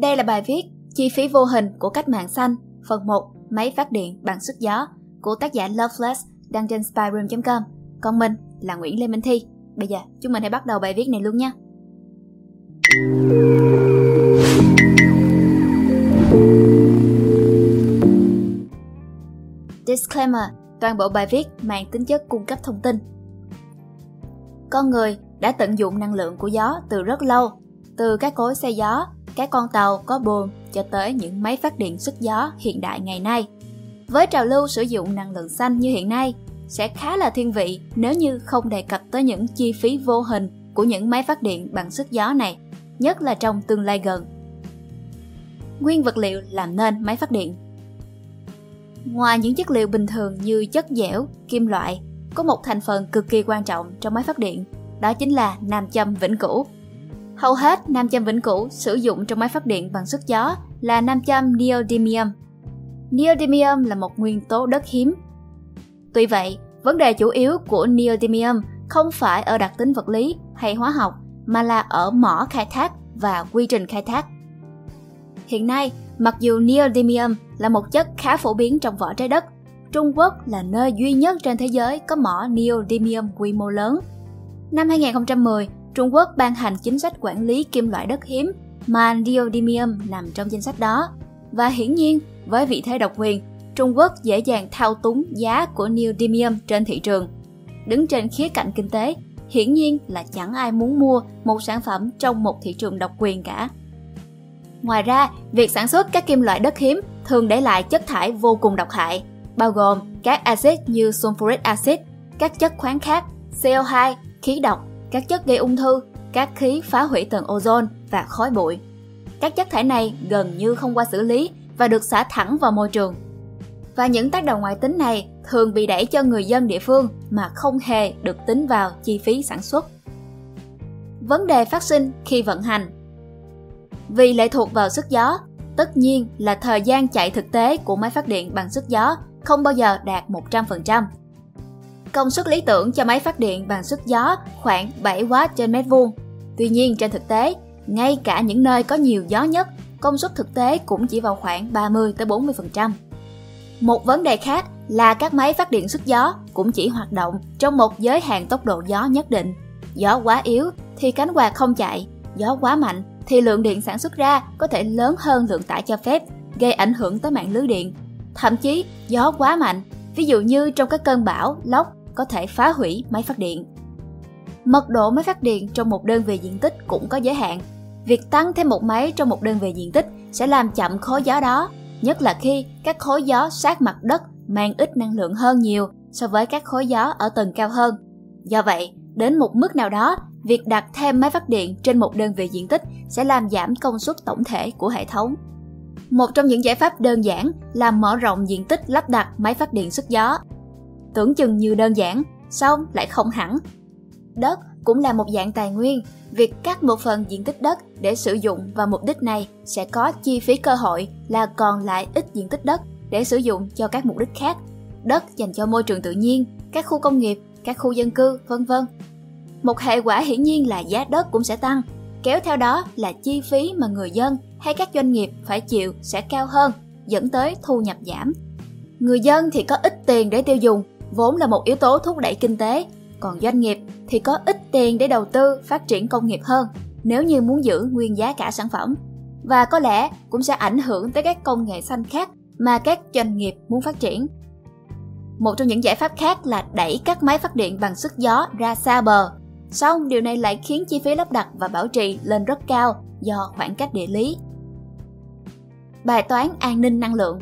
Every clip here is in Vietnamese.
Đây là bài viết Chi phí vô hình của cách mạng xanh, phần 1, máy phát điện bằng sức gió của tác giả Loveless đăng trên spyroom.com. Còn mình là Nguyễn Lê Minh Thi. Bây giờ chúng mình hãy bắt đầu bài viết này luôn nha. Disclaimer, toàn bộ bài viết mang tính chất cung cấp thông tin. Con người đã tận dụng năng lượng của gió từ rất lâu, từ các cối xe gió, các con tàu có buồm cho tới những máy phát điện sức gió hiện đại ngày nay. Với trào lưu sử dụng năng lượng xanh như hiện nay, sẽ khá là thiên vị nếu như không đề cập tới những chi phí vô hình của những máy phát điện bằng sức gió này, nhất là trong tương lai gần. Nguyên vật liệu làm nên máy phát điện Ngoài những chất liệu bình thường như chất dẻo, kim loại, có một thành phần cực kỳ quan trọng trong máy phát điện, đó chính là nam châm vĩnh cửu. Hầu hết nam châm vĩnh cửu sử dụng trong máy phát điện bằng sức gió là nam châm neodymium. Neodymium là một nguyên tố đất hiếm. Tuy vậy, vấn đề chủ yếu của neodymium không phải ở đặc tính vật lý hay hóa học mà là ở mỏ khai thác và quy trình khai thác. Hiện nay, mặc dù neodymium là một chất khá phổ biến trong vỏ trái đất, Trung Quốc là nơi duy nhất trên thế giới có mỏ neodymium quy mô lớn. Năm 2010, Trung Quốc ban hành chính sách quản lý kim loại đất hiếm mà neodymium nằm trong danh sách đó. Và hiển nhiên, với vị thế độc quyền, Trung Quốc dễ dàng thao túng giá của neodymium trên thị trường. Đứng trên khía cạnh kinh tế, hiển nhiên là chẳng ai muốn mua một sản phẩm trong một thị trường độc quyền cả. Ngoài ra, việc sản xuất các kim loại đất hiếm thường để lại chất thải vô cùng độc hại, bao gồm các axit như sulfuric acid, các chất khoáng khác, CO2, khí độc, các chất gây ung thư, các khí phá hủy tầng ozone và khói bụi. Các chất thải này gần như không qua xử lý và được xả thẳng vào môi trường. Và những tác động ngoại tính này thường bị đẩy cho người dân địa phương mà không hề được tính vào chi phí sản xuất. Vấn đề phát sinh khi vận hành Vì lệ thuộc vào sức gió, tất nhiên là thời gian chạy thực tế của máy phát điện bằng sức gió không bao giờ đạt 100%. Công suất lý tưởng cho máy phát điện bằng sức gió khoảng 7W trên mét vuông. Tuy nhiên trên thực tế, ngay cả những nơi có nhiều gió nhất, công suất thực tế cũng chỉ vào khoảng 30 tới 40%. Một vấn đề khác là các máy phát điện sức gió cũng chỉ hoạt động trong một giới hạn tốc độ gió nhất định. Gió quá yếu thì cánh quạt không chạy, gió quá mạnh thì lượng điện sản xuất ra có thể lớn hơn lượng tải cho phép, gây ảnh hưởng tới mạng lưới điện. Thậm chí, gió quá mạnh, ví dụ như trong các cơn bão, lốc có thể phá hủy máy phát điện. Mật độ máy phát điện trong một đơn vị diện tích cũng có giới hạn. Việc tăng thêm một máy trong một đơn vị diện tích sẽ làm chậm khối gió đó, nhất là khi các khối gió sát mặt đất mang ít năng lượng hơn nhiều so với các khối gió ở tầng cao hơn. Do vậy, đến một mức nào đó, việc đặt thêm máy phát điện trên một đơn vị diện tích sẽ làm giảm công suất tổng thể của hệ thống. Một trong những giải pháp đơn giản là mở rộng diện tích lắp đặt máy phát điện sức gió tưởng chừng như đơn giản, xong lại không hẳn. Đất cũng là một dạng tài nguyên, việc cắt một phần diện tích đất để sử dụng vào mục đích này sẽ có chi phí cơ hội là còn lại ít diện tích đất để sử dụng cho các mục đích khác. Đất dành cho môi trường tự nhiên, các khu công nghiệp, các khu dân cư, vân vân. Một hệ quả hiển nhiên là giá đất cũng sẽ tăng, kéo theo đó là chi phí mà người dân hay các doanh nghiệp phải chịu sẽ cao hơn, dẫn tới thu nhập giảm. Người dân thì có ít tiền để tiêu dùng vốn là một yếu tố thúc đẩy kinh tế, còn doanh nghiệp thì có ít tiền để đầu tư phát triển công nghiệp hơn nếu như muốn giữ nguyên giá cả sản phẩm. Và có lẽ cũng sẽ ảnh hưởng tới các công nghệ xanh khác mà các doanh nghiệp muốn phát triển. Một trong những giải pháp khác là đẩy các máy phát điện bằng sức gió ra xa bờ. Song điều này lại khiến chi phí lắp đặt và bảo trì lên rất cao do khoảng cách địa lý. Bài toán an ninh năng lượng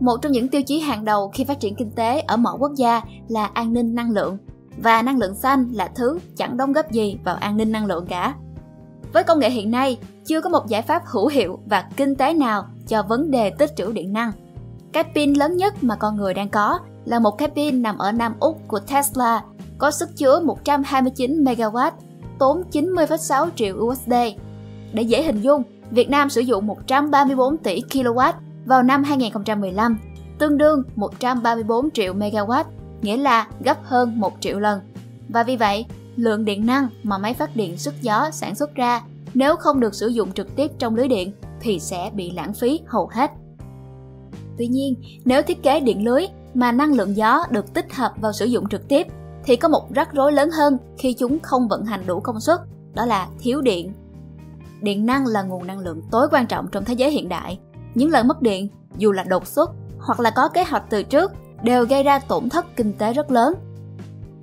một trong những tiêu chí hàng đầu khi phát triển kinh tế ở mọi quốc gia là an ninh năng lượng và năng lượng xanh là thứ chẳng đóng góp gì vào an ninh năng lượng cả. Với công nghệ hiện nay, chưa có một giải pháp hữu hiệu và kinh tế nào cho vấn đề tích trữ điện năng. Cái pin lớn nhất mà con người đang có là một cái pin nằm ở Nam Úc của Tesla, có sức chứa 129 MW, tốn 90,6 triệu USD. Để dễ hình dung, Việt Nam sử dụng 134 tỷ kW vào năm 2015, tương đương 134 triệu MW, nghĩa là gấp hơn 1 triệu lần. Và vì vậy, lượng điện năng mà máy phát điện sức gió sản xuất ra nếu không được sử dụng trực tiếp trong lưới điện thì sẽ bị lãng phí hầu hết. Tuy nhiên, nếu thiết kế điện lưới mà năng lượng gió được tích hợp vào sử dụng trực tiếp thì có một rắc rối lớn hơn khi chúng không vận hành đủ công suất, đó là thiếu điện. Điện năng là nguồn năng lượng tối quan trọng trong thế giới hiện đại. Những lần mất điện, dù là đột xuất hoặc là có kế hoạch từ trước, đều gây ra tổn thất kinh tế rất lớn.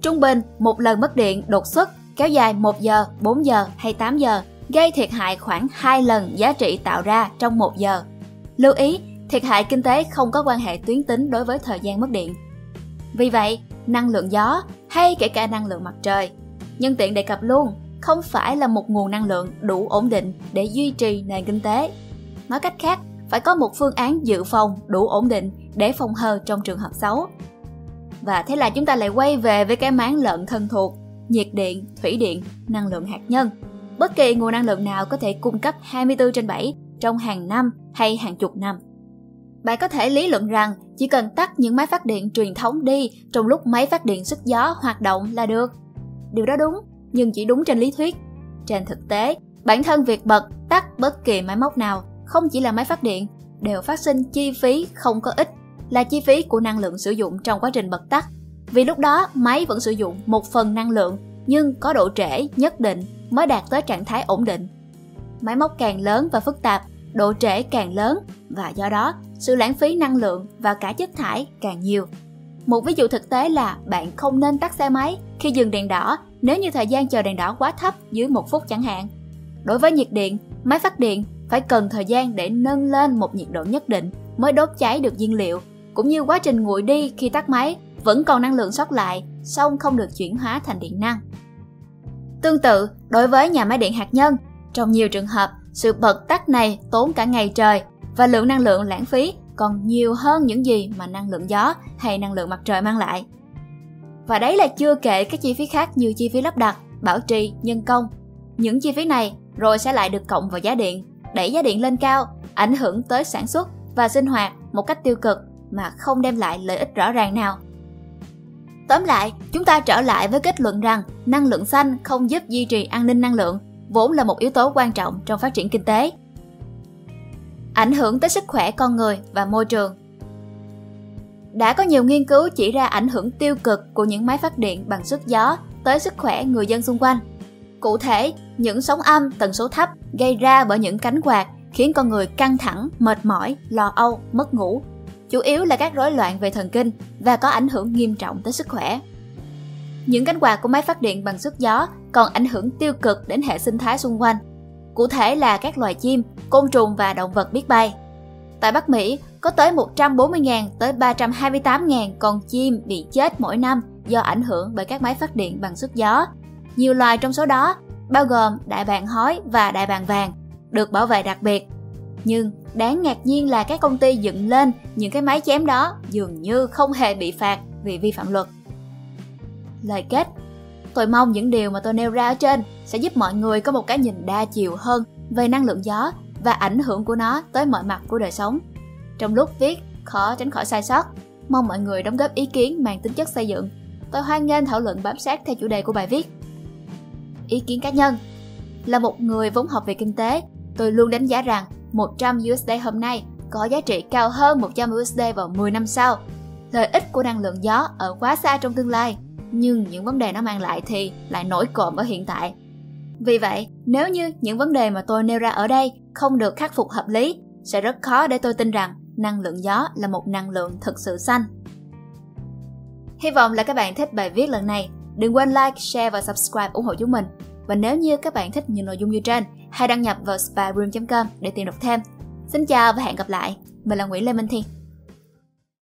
Trung bình, một lần mất điện đột xuất kéo dài 1 giờ, 4 giờ hay 8 giờ gây thiệt hại khoảng 2 lần giá trị tạo ra trong 1 giờ. Lưu ý, thiệt hại kinh tế không có quan hệ tuyến tính đối với thời gian mất điện. Vì vậy, năng lượng gió hay kể cả năng lượng mặt trời, nhân tiện đề cập luôn, không phải là một nguồn năng lượng đủ ổn định để duy trì nền kinh tế. Nói cách khác, phải có một phương án dự phòng đủ ổn định để phòng hờ trong trường hợp xấu. Và thế là chúng ta lại quay về với cái máng lợn thân thuộc, nhiệt điện, thủy điện, năng lượng hạt nhân. Bất kỳ nguồn năng lượng nào có thể cung cấp 24 trên 7 trong hàng năm hay hàng chục năm. Bạn có thể lý luận rằng chỉ cần tắt những máy phát điện truyền thống đi trong lúc máy phát điện sức gió hoạt động là được. Điều đó đúng, nhưng chỉ đúng trên lý thuyết. Trên thực tế, bản thân việc bật, tắt bất kỳ máy móc nào, không chỉ là máy phát điện, đều phát sinh chi phí không có ích, là chi phí của năng lượng sử dụng trong quá trình bật tắt. Vì lúc đó, máy vẫn sử dụng một phần năng lượng, nhưng có độ trễ nhất định mới đạt tới trạng thái ổn định. Máy móc càng lớn và phức tạp, độ trễ càng lớn và do đó sự lãng phí năng lượng và cả chất thải càng nhiều. Một ví dụ thực tế là bạn không nên tắt xe máy khi dừng đèn đỏ nếu như thời gian chờ đèn đỏ quá thấp dưới một phút chẳng hạn. Đối với nhiệt điện, máy phát điện phải cần thời gian để nâng lên một nhiệt độ nhất định mới đốt cháy được nhiên liệu, cũng như quá trình nguội đi khi tắt máy vẫn còn năng lượng sót lại, song không được chuyển hóa thành điện năng. Tương tự, đối với nhà máy điện hạt nhân, trong nhiều trường hợp, sự bật tắt này tốn cả ngày trời và lượng năng lượng lãng phí còn nhiều hơn những gì mà năng lượng gió hay năng lượng mặt trời mang lại. Và đấy là chưa kể các chi phí khác như chi phí lắp đặt, bảo trì, nhân công. Những chi phí này rồi sẽ lại được cộng vào giá điện, đẩy giá điện lên cao, ảnh hưởng tới sản xuất và sinh hoạt một cách tiêu cực mà không đem lại lợi ích rõ ràng nào. Tóm lại, chúng ta trở lại với kết luận rằng năng lượng xanh không giúp duy trì an ninh năng lượng, vốn là một yếu tố quan trọng trong phát triển kinh tế ảnh hưởng tới sức khỏe con người và môi trường. Đã có nhiều nghiên cứu chỉ ra ảnh hưởng tiêu cực của những máy phát điện bằng sức gió tới sức khỏe người dân xung quanh. Cụ thể, những sóng âm tần số thấp gây ra bởi những cánh quạt khiến con người căng thẳng, mệt mỏi, lo âu, mất ngủ, chủ yếu là các rối loạn về thần kinh và có ảnh hưởng nghiêm trọng tới sức khỏe. Những cánh quạt của máy phát điện bằng sức gió còn ảnh hưởng tiêu cực đến hệ sinh thái xung quanh, cụ thể là các loài chim, côn trùng và động vật biết bay. Tại Bắc Mỹ, có tới 140.000 tới 328.000 con chim bị chết mỗi năm do ảnh hưởng bởi các máy phát điện bằng sức gió. Nhiều loài trong số đó, bao gồm đại bàng hói và đại bàng vàng, được bảo vệ đặc biệt. Nhưng đáng ngạc nhiên là các công ty dựng lên những cái máy chém đó dường như không hề bị phạt vì vi phạm luật. Lời kết Tôi mong những điều mà tôi nêu ra ở trên sẽ giúp mọi người có một cái nhìn đa chiều hơn về năng lượng gió và ảnh hưởng của nó tới mọi mặt của đời sống. Trong lúc viết, khó tránh khỏi sai sót. Mong mọi người đóng góp ý kiến mang tính chất xây dựng. Tôi hoan nghênh thảo luận bám sát theo chủ đề của bài viết. Ý kiến cá nhân Là một người vốn học về kinh tế, tôi luôn đánh giá rằng 100 USD hôm nay có giá trị cao hơn 100 USD vào 10 năm sau. Lợi ích của năng lượng gió ở quá xa trong tương lai nhưng những vấn đề nó mang lại thì lại nổi cộm ở hiện tại. Vì vậy, nếu như những vấn đề mà tôi nêu ra ở đây không được khắc phục hợp lý, sẽ rất khó để tôi tin rằng năng lượng gió là một năng lượng thực sự xanh. Hy vọng là các bạn thích bài viết lần này. Đừng quên like, share và subscribe ủng hộ chúng mình. Và nếu như các bạn thích những nội dung như trên, hãy đăng nhập vào spyroom.com để tìm đọc thêm. Xin chào và hẹn gặp lại. Mình là Nguyễn Lê Minh Thiên.